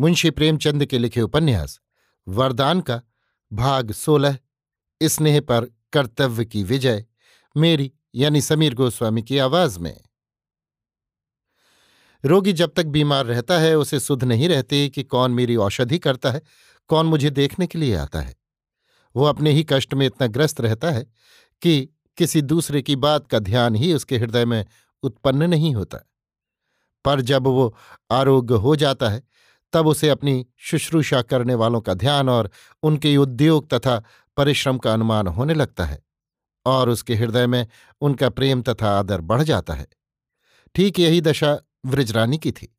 मुंशी प्रेमचंद के लिखे उपन्यास, वरदान का, भाग सोलह स्नेह पर कर्तव्य की विजय, मेरी यानी समीर गोस्वामी की आवाज़ में। रोगी जब तक बीमार रहता है, उसे सुध नहीं रहती कि कौन मेरी औषधि करता है, कौन मुझे देखने के लिए आता है। वो अपने ही कष्ट में इतना ग्रस्त रहता है कि किसी दूसरे की बात का ध्यान ही उसके हृदय में उत्पन्न नहीं होता। पर जब वो आरोग्य हो जाता है तब उसे अपनी शुश्रूषा करने वालों का ध्यान और उनके उद्योग तथा परिश्रम का अनुमान होने लगता है और उसके हृदय में उनका प्रेम तथा आदर बढ़ जाता है। ठीक यही दशा व्रजरानी की थी।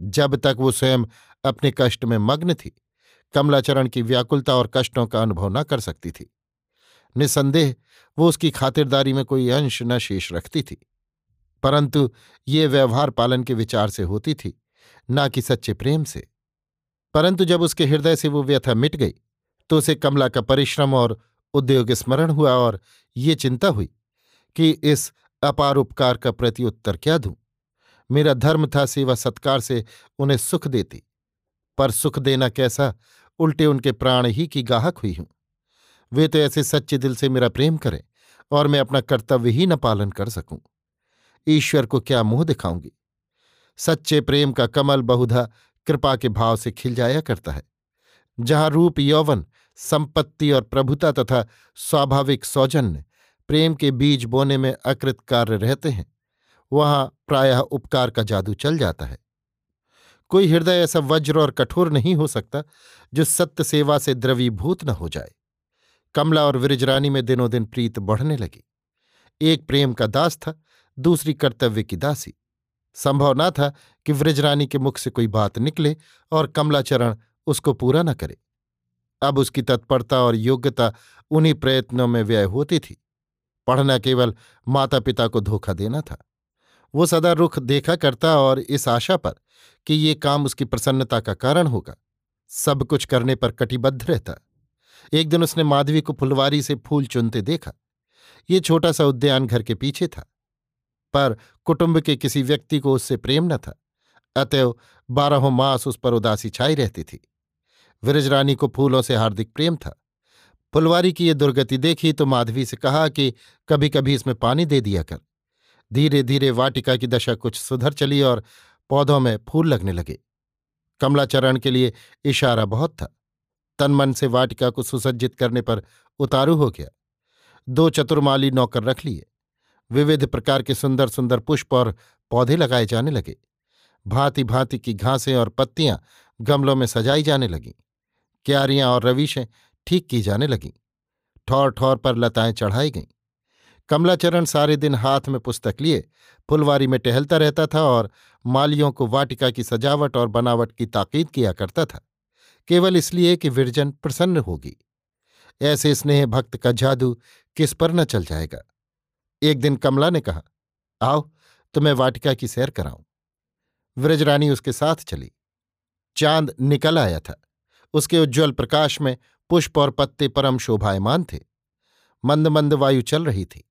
जब तक वो स्वयं अपने कष्ट में मग्न थी, कमलाचरण की व्याकुलता और कष्टों का अनुभव न कर सकती थी। निसंदेह वो उसकी खातिरदारी में कोई अंश न शेष रखती थी, परंतु ये व्यवहार पालन के विचार से होती थी ना कि सच्चे प्रेम से। परंतु जब उसके हृदय से वो व्यथा मिट गई तो उसे कमला का परिश्रम और उद्योग स्मरण हुआ और ये चिंता हुई कि इस अपार उपकार का प्रत्युत्तर क्या दूँ? मेरा धर्म था सेवा सत्कार से उन्हें सुख देती, पर सुख देना कैसा? उल्टे उनके प्राण ही की गाहक हुई हूँ। वे तो ऐसे सच्चे दिल से मेरा प्रेम करें और मैं अपना कर्तव्य ही न पालन कर सकूँ। ईश्वर को क्या मुँह दिखाऊँगी? सच्चे प्रेम का कमल बहुधा कृपा के भाव से खिल जाया करता है। जहाँ रूप यौवन, संपत्ति और प्रभुता तथा स्वाभाविक सौजन्य प्रेम के बीज बोने में अकृत कार्य रहते हैं, वहाँ प्रायः उपकार का जादू चल जाता है। कोई हृदय ऐसा वज्र और कठोर नहीं हो सकता, जो सत्य सेवा से द्रवीभूत न हो जाए। कमला और विरजरानी में दिनों दिन प्रीत बढ़ने लगी। एक प्रेम का दास था, दूसरी कर्तव्य की दासी। संभव न था कि व्रजरानी के मुख से कोई बात निकले और कमलाचरण उसको पूरा न करे। अब उसकी तत्परता और योग्यता उन्हीं प्रयत्नों में व्यय होती थी। पढ़ना केवल माता पिता को धोखा देना था। वो सदा रुख देखा करता और इस आशा पर कि ये काम उसकी प्रसन्नता का कारण होगा। सब कुछ करने पर कटिबद्ध रहता। एक दिन उसने माधवी को फुलवारी से फूल चुनते देखा। ये छोटा सा उद्यान घर के पीछे था। पर कुटुंब के किसी व्यक्ति को उससे प्रेम न था। अतएव बारहों मास उस पर उदासी छाई रहती थी। विरजरानी को फूलों से हार्दिक प्रेम था। फुलवारी की ये दुर्गति देखी तो माधवी से कहा कि कभी कभी इसमें पानी दे दिया कर। धीरे धीरे वाटिका की दशा कुछ सुधर चली और पौधों में फूल लगने लगे। कमलाचरण के लिए इशारा बहुत था। तन मन से वाटिका को सुसज्जित करने पर उतारू हो गया। दो चतुर्माली नौकर रख लिए। विविध प्रकार के सुंदर सुंदर पुष्प और पौधे लगाए जाने लगे। भांति भांति की घासें और पत्तियाँ गमलों में सजाई जाने लगीं। क्यारियाँ और रवीशें ठीक की जाने लगीं। ठौर ठौर पर लताएँ चढ़ाई गईं। कमलाचरण सारे दिन हाथ में पुस्तक लिए, फुलवारी में टहलता रहता था और मालियों को वाटिका की सजावट और बनावट की ताकीद किया करता था। केवल इसलिए कि विरजन प्रसन्न होगी। ऐसे स्नेह भक्त का जादू किस पर न चल जाएगा। एक दिन कमला ने कहा, आओ तो मैं वाटिका की सैर कराऊं। व्रजरानी उसके साथ चली। चाँद निकल आया था। उसके उज्ज्वल प्रकाश में पुष्प और पत्ते परम शोभायमान थे। मंद मंद वायु चल रही थी।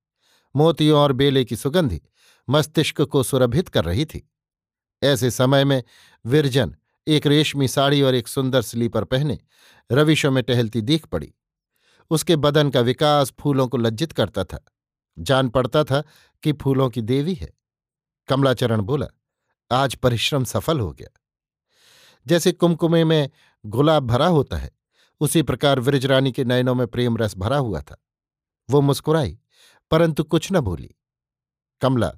मोतियों और बेले की सुगंधि मस्तिष्क को सुरभित कर रही थी। ऐसे समय में विरजन एक रेशमी साड़ी और एक सुंदर स्लीपर पहने रविशों में टहलती दीख पड़ी। उसके बदन का विकास फूलों को लज्जित करता था। जान पड़ता था कि फूलों की देवी है। कमलाचरण बोला, आज परिश्रम सफल हो गया। जैसे कुमकुमे में गुलाब भरा होता है, उसी प्रकार वृजरानी के नयनों में प्रेम रस भरा हुआ था। वो मुस्कुराई, परंतु कुछ न बोली। कमला,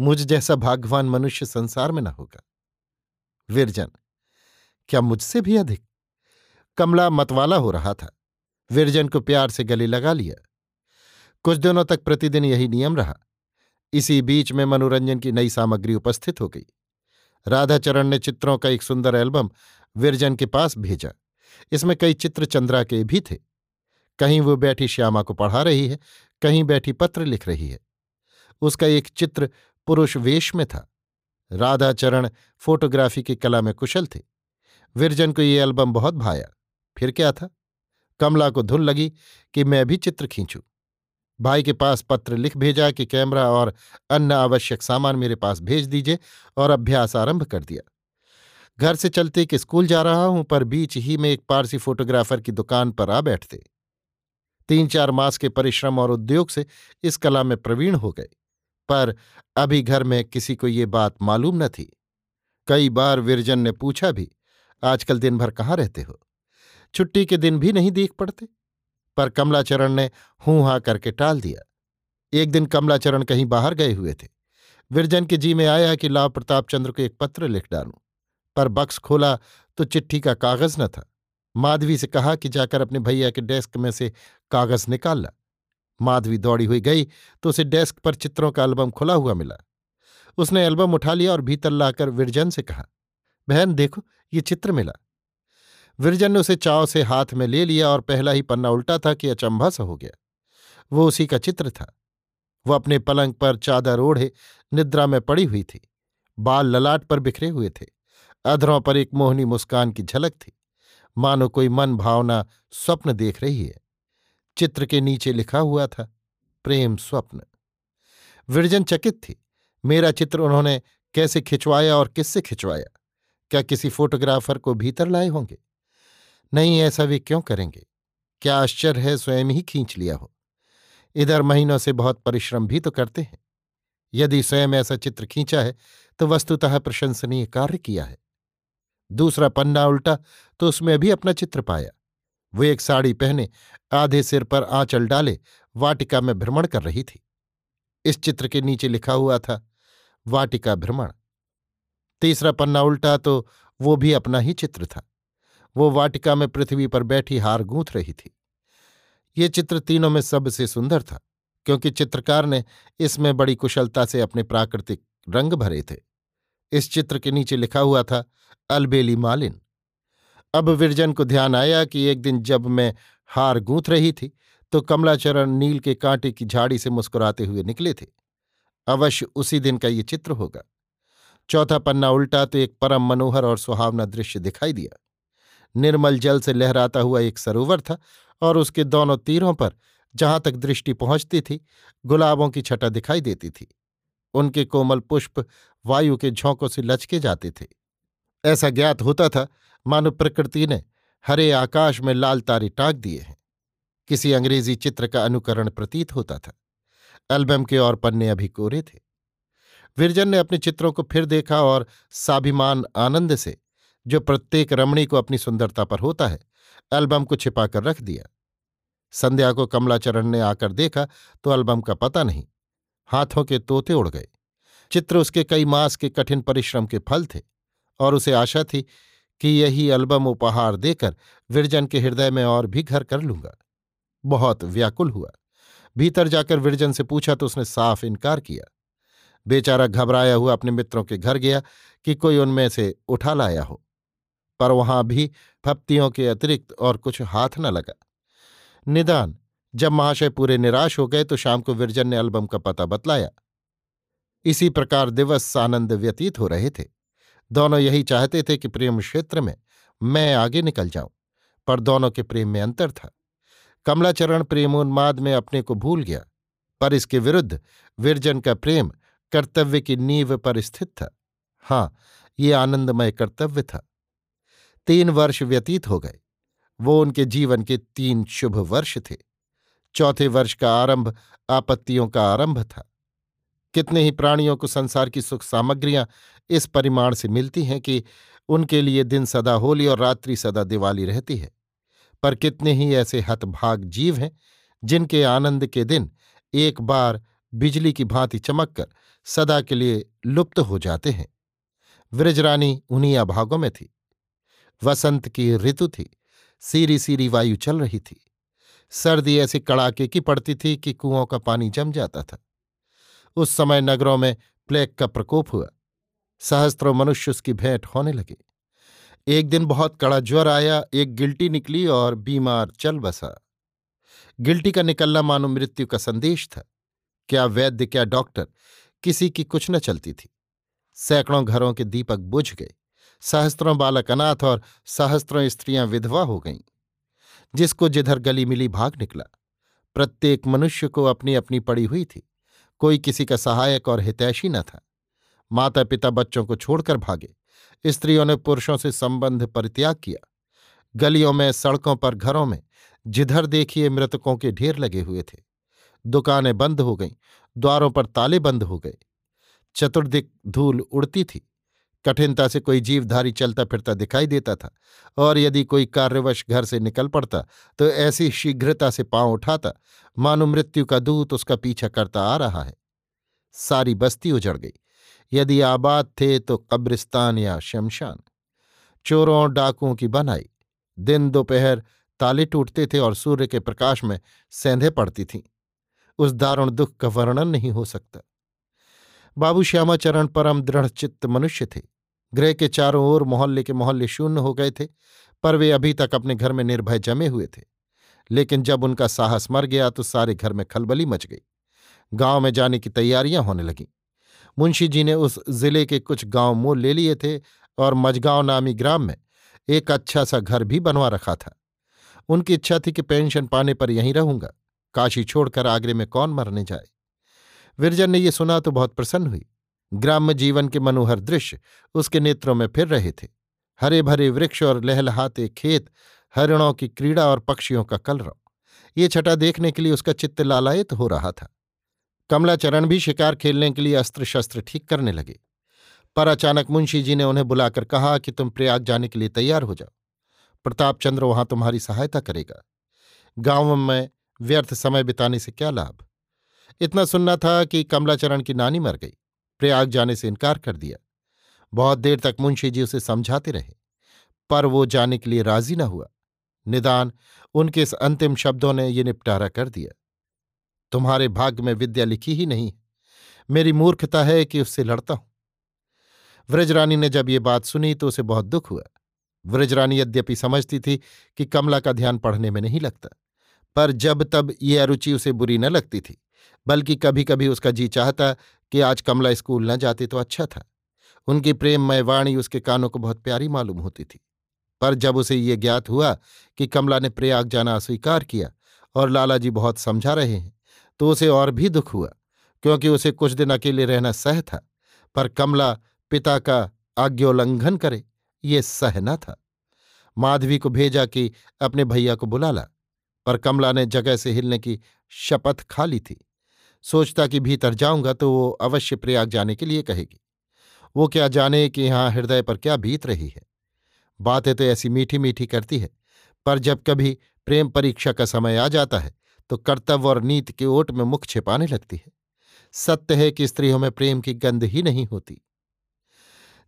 मुझ जैसा भाग्यवान मनुष्य संसार में न होगा। विरजन, क्या मुझसे भी अधिक? कमला मतवाला हो रहा था। विरजन को प्यार से गले लगा लिया। कुछ दिनों तक प्रतिदिन यही नियम रहा। इसी बीच में मनोरंजन की नई सामग्री उपस्थित हो गई। राधाचरण ने चित्रों का एक सुंदर एल्बम विरजन के पास भेजा। इसमें कई चित्र चंद्रा के भी थे। कहीं वो बैठी श्यामा को पढ़ा रही है, कहीं बैठी पत्र लिख रही है। उसका एक चित्र पुरुष वेश में था। राधाचरण फोटोग्राफी की कला में कुशल थे। विरजन को ये एल्बम बहुत भाया। फिर क्या था? कमला को धुन लगी कि मैं भी चित्र खींचूं। भाई के पास पत्र लिख भेजा कि कैमरा और अन्य आवश्यक सामान मेरे पास भेज दीजिए और अभ्यास आरंभ कर दिया। घर से चलते कि स्कूल जा रहा हूँ, पर बीच ही में एक पारसी फोटोग्राफर की दुकान पर आ बैठते। तीन चार मास के परिश्रम और उद्योग से इस कला में प्रवीण हो गए, पर अभी घर में किसी को ये बात मालूम न थी। कई बार विरजन ने पूछा भी, आजकल दिन भर कहाँ रहते हो? छुट्टी के दिन भी नहीं देख पड़ते? पर कमलाचरण ने हूँ हा करके टाल दिया। एक दिन कमलाचरण कहीं बाहर गए हुए थे। विरजन के जी में आया कि लाव प्रताप चंद्र को एक पत्र लिख डालूं। पर बक्स खोला तो चिट्ठी का कागज़ न था। माधवी से कहा कि जाकर अपने भैया के डेस्क में से कागज़ निकाल ला। माधवी दौड़ी हुई गई तो उसे डेस्क पर चित्रों का एल्बम खुला हुआ मिला। उसने एल्बम उठा लिया और भीतर लाकर विरजन से कहा, बहन, देखो, ये चित्र मिला। विरजन ने उसे चाव से हाथ में ले लिया और पहला ही पन्ना उल्टा था कि अचंभा सा हो गया। वो उसी का चित्र था। वो अपने पलंग पर चादर ओढ़े, निद्रा में पड़ी हुई थी। बाल ललाट पर बिखरे हुए थे। अधरों पर एक मोहनी मुस्कान की झलक थी। मानो कोई मन भावना स्वप्न देख रही है। चित्र के नीचे लिखा हुआ था, प्रेम स्वप्न। विरजन चकित थी। मेरा चित्र उन्होंने कैसे खिंचवाया और किससे खिंचवाया? क्या किसी फोटोग्राफर को भीतर लाए होंगे? नहीं, ऐसा वे क्यों करेंगे? क्या आश्चर्य है, स्वयं ही खींच लिया हो। इधर महीनों से बहुत परिश्रम भी तो करते हैं। यदि स्वयं ऐसा चित्र खींचा है तो वस्तुतः प्रशंसनीय कार्य किया है। दूसरा पन्ना उल्टा तो उसमें भी अपना चित्र पाया। वो एक साड़ी पहने, आधे सिर पर आंचल डाले, वाटिका में भ्रमण कर रही थी। इस चित्र के नीचे लिखा हुआ था, वाटिका भ्रमण। तीसरा पन्ना उल्टा तो वो भी अपना ही चित्र था। वो वाटिका में पृथ्वी पर बैठी हार गूंथ रही थी। ये चित्र तीनों में सबसे सुंदर था, क्योंकि चित्रकार ने इसमें बड़ी कुशलता से अपने प्राकृतिक रंग भरे थे। इस चित्र के नीचे लिखा हुआ था, अलबेली मालिन। अब विरजन को ध्यान आया कि एक दिन जब मैं हार गूंथ रही थी तो कमलाचरण नील के कांटे की झाड़ी से मुस्कुराते हुए निकले थे। अवश्य उसी दिन का ये चित्र होगा। चौथा पन्ना उल्टा तो एक परम मनोहर और सुहावना दृश्य दिखाई दिया। निर्मल जल से लहराता हुआ एक सरोवर था और उसके दोनों तीरों पर जहाँ तक दृष्टि पहुँचती थी, गुलाबों की छटा दिखाई देती थी। उनके कोमल पुष्प वायु के झोंकों से लचके जाते थे। ऐसा ज्ञात होता था मानो प्रकृति ने हरे आकाश में लाल तारे टाक दिए हैं। किसी अंग्रेज़ी चित्र का अनुकरण प्रतीत होता था। एल्बम के और पन्ने अभी कोरे थे। विरजन ने अपने चित्रों को फिर देखा और साभिमान आनंद से जो प्रत्येक रमणी को अपनी सुंदरता पर होता है, एल्बम को छिपाकर रख दिया। संध्या को कमलाचरण ने आकर देखा तो एल्बम का पता नहीं, हाथों के तोते उड़ गए। चित्र उसके कई मास के कठिन परिश्रम के फल थे और उसे आशा थी कि यही एल्बम उपहार देकर विरजन के हृदय में और भी घर कर लूँगा। बहुत व्याकुल हुआ। भीतर जाकर विरजन से पूछा तो उसने साफ़ इनकार किया। बेचारा घबराया हुआ अपने मित्रों के घर गया कि कोई उनमें से उठा लाया हो। पर वहाँ भी फप्तियों के अतिरिक्त और कुछ हाथ न लगा। निदान, जब महाशय पूरे निराश हो गए तो शाम को विरजन ने एल्बम का पता बतलाया। इसी प्रकार दिवस आनंद व्यतीत हो रहे थे। दोनों यही चाहते थे कि प्रेम क्षेत्र में मैं आगे निकल जाऊँ, पर दोनों के प्रेम में अंतर था। कमलाचरण प्रेमोन्माद में अपने को भूल गया, पर इसके विरुद्ध विरजन का प्रेम कर्तव्य की नींव पर स्थित था। हाँ ये आनंदमय कर्तव्य था। तीन वर्ष व्यतीत हो गए। वो उनके जीवन के तीन शुभ वर्ष थे। चौथे वर्ष का आरंभ आपत्तियों का आरंभ था। कितने ही प्राणियों को संसार की सुख सामग्रियाँ इस परिमाण से मिलती हैं कि उनके लिए दिन सदा होली और रात्रि सदा दिवाली रहती है। पर कितने ही ऐसे हतभाग जीव हैं, जिनके आनंद के दिन एक बार बिजली की भांति चमक कर सदा के लिए लुप्त हो जाते हैं। व्रजरानी उन्हीं अभागों में थी। वसंत की ऋतु थी। सीरी सीरी वायु चल रही थी। सर्दी ऐसी कड़ाके की पड़ती थी कि कुओं का पानी जम जाता था। उस समय नगरों में प्लेग का प्रकोप हुआ। सहस्त्रों मनुष्य उसकी भेंट होने लगे। एक दिन बहुत कड़ा ज्वर आया, एक गिल्टी निकली और बीमार चल बसा। गिल्टी का निकलना मानो मृत्यु का संदेश था। क्या वैद्य, क्या डॉक्टर, किसी की कुछ न चलती थी। सैकड़ों घरों के दीपक बुझ गए। सहस्त्रों बालक अनाथ और सहस्त्रों स्त्रियाँ विधवा हो गईं। जिसको जिधर गली मिली भाग निकला। प्रत्येक मनुष्य को अपनी अपनी पड़ी हुई थी। कोई किसी का सहायक और हितैषी न था। माता पिता बच्चों को छोड़कर भागे। स्त्रियों ने पुरुषों से संबंध परित्याग किया। गलियों में, सड़कों पर, घरों में जिधर देखिए मृतकों के ढेर लगे हुए थे। दुकानें बंद हो गईं। द्वारों पर ताले बंद हो गए। चतुर्दिक धूल उड़ती थी। कठिनता से कोई जीवधारी चलता फिरता दिखाई देता था और यदि कोई कार्यवश घर से निकल पड़ता तो ऐसी शीघ्रता से पाँव उठाता, मानो मृत्यु का दूत उसका पीछा करता आ रहा है। सारी बस्ती उजड़ गई। यदि आबाद थे तो कब्रिस्तान या शमशान। चोरों डाकुओं की बनाई। दिन दोपहर ताले टूटते थे और सूर्य के प्रकाश में सेंधे पड़ती थीं। उस दारुण दुख का वर्णन नहीं हो सकता। बाबू श्यामाचरण परम दृढ़ चित्त मनुष्य थे। गृह के चारों ओर मोहल्ले के मोहल्ले शून्य हो गए थे, पर वे अभी तक अपने घर में निर्भय जमे हुए थे। लेकिन जब उनका साहस मर गया तो सारे घर में खलबली मच गई। गाँव में जाने की तैयारियाँ होने लगीं। मुंशी जी ने उस ज़िले के कुछ गाँव मोल ले लिए थे और मजगांव नामी ग्राम में एक अच्छा सा घर भी बनवा रखा था। उनकी इच्छा थी कि पेंशन पाने पर यहीं रहूँगा। काशी छोड़कर आगरे में कौन मरने जाए? विरजन ने ये सुना तो बहुत प्रसन्न हुई। ग्राम्य जीवन के मनोहर दृश्य उसके नेत्रों में फिर रहे थे। हरे भरे वृक्ष और लहलहाते खेत, हरिणों की क्रीड़ा और पक्षियों का कलरव। ये छटा देखने के लिए उसका चित्त लालायित हो रहा था। कमलाचरण भी शिकार खेलने के लिए अस्त्र शस्त्र ठीक करने लगे। पर अचानक मुंशी जी ने उन्हें बुलाकर कहा कि तुम प्रयाग जाने के लिए तैयार हो जाओ। प्रताप चंद्र वहाँ तुम्हारी सहायता करेगा। गाँव में व्यर्थ समय बिताने से क्या लाभ? इतना सुनना था कि कमलाचरण की नानी मर गई। प्रयाग जाने से इनकार कर दिया। बहुत देर तक मुंशी जी उसे समझाते रहे, पर वो जाने के लिए राज़ी न हुआ। निदान उनके इस अंतिम शब्दों ने ये निपटारा कर दिया। तुम्हारे भाग्य में विद्या लिखी ही नहीं। मेरी मूर्खता है कि उससे लड़ता हूँ। व्रजरानी ने जब ये बात सुनी तो उसे बहुत दुख हुआ। व्रजरानी यद्यपि समझती थी कि कमला का ध्यान पढ़ने में नहीं लगता, पर जब तब ये अरुचि उसे बुरी न लगती थी। बल्कि कभी कभी उसका जी चाहता कि आज कमला स्कूल न जाती तो अच्छा था। उनकी प्रेममय वाणी उसके कानों को बहुत प्यारी मालूम होती थी। पर जब उसे ये ज्ञात हुआ कि कमला ने प्रयाग जाना अस्वीकार किया और लालाजी बहुत समझा रहे हैं तो उसे और भी दुख हुआ, क्योंकि उसे कुछ दिन अकेले रहना सह था, पर कमला पिता का आज्ञोल्लंघन करे, ये सह न था। माधवी को भेजा कि अपने भैया को बुला ला, पर कमला ने जगह से हिलने की शपथ खा ली थी। सोचता कि भीतर जाऊँगा तो वो अवश्य प्रयाग जाने के लिए कहेगी। वो क्या जाने कि यहाँ हृदय पर क्या बीत रही है? बातें तो ऐसी मीठी मीठी करती है, पर जब कभी प्रेम परीक्षा का समय आ जाता है तो कर्तव्य और नीति के ओट में मुख छिपाने लगती है। सत्य है कि स्त्रियों में प्रेम की गंध ही नहीं होती।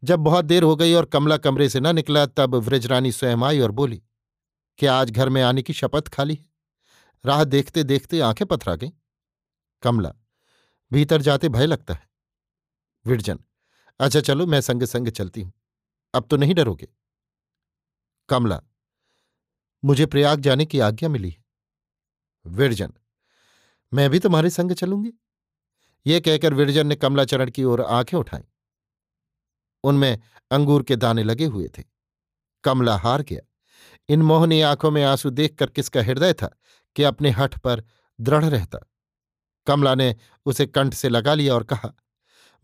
जब बहुत देर हो गई और कमला कमरे से न निकला, तब व्रजरानी स्वयं आई और बोली, क्या आज घर में आने की शपथ खाली है? राह देखते देखते आँखें पथरा गईं। कमला, भीतर जाते भय लगता है। विरजन अच्छा चलो मैं संग संग चलती हूँ, अब तो नहीं डरोगे? कमला, मुझे प्रयाग जाने की आज्ञा मिली है। विरजन, मैं भी तुम्हारे संग चलूँगी? ये कहकर विरजन ने कमलाचरण की ओर आँखें उठाई। उनमें अंगूर के दाने लगे हुए थे। कमला हार गया। इन मोहनी आँखों में आँसू देखकर किसका हृदय था कि अपने हठ पर दृढ़ रहता। कमला ने उसे कंठ से लगा लिया और कहा,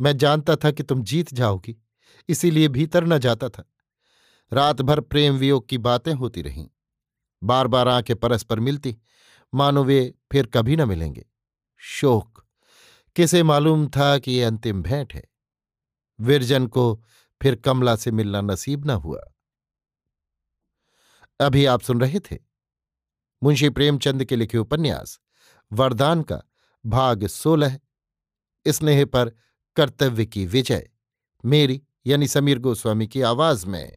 मैं जानता था कि तुम जीत जाओगी, इसीलिए भीतर न जाता था। रात भर प्रेम वियोग की बातें होती रहीं। बार बार आँखें परस्पर मिलती, मानो वे फिर कभी न मिलेंगे। शोक, किसे मालूम था कि ये अंतिम भेंट है? विरजन को फिर कमला से मिलना नसीब न हुआ। अभी आप सुन रहे थे मुंशी प्रेमचंद के लिखे उपन्यास, वरदान का भाग सोलह स्नेह पर कर्तव्य की विजय मेरी यानी समीर गोस्वामी की आवाज़ में।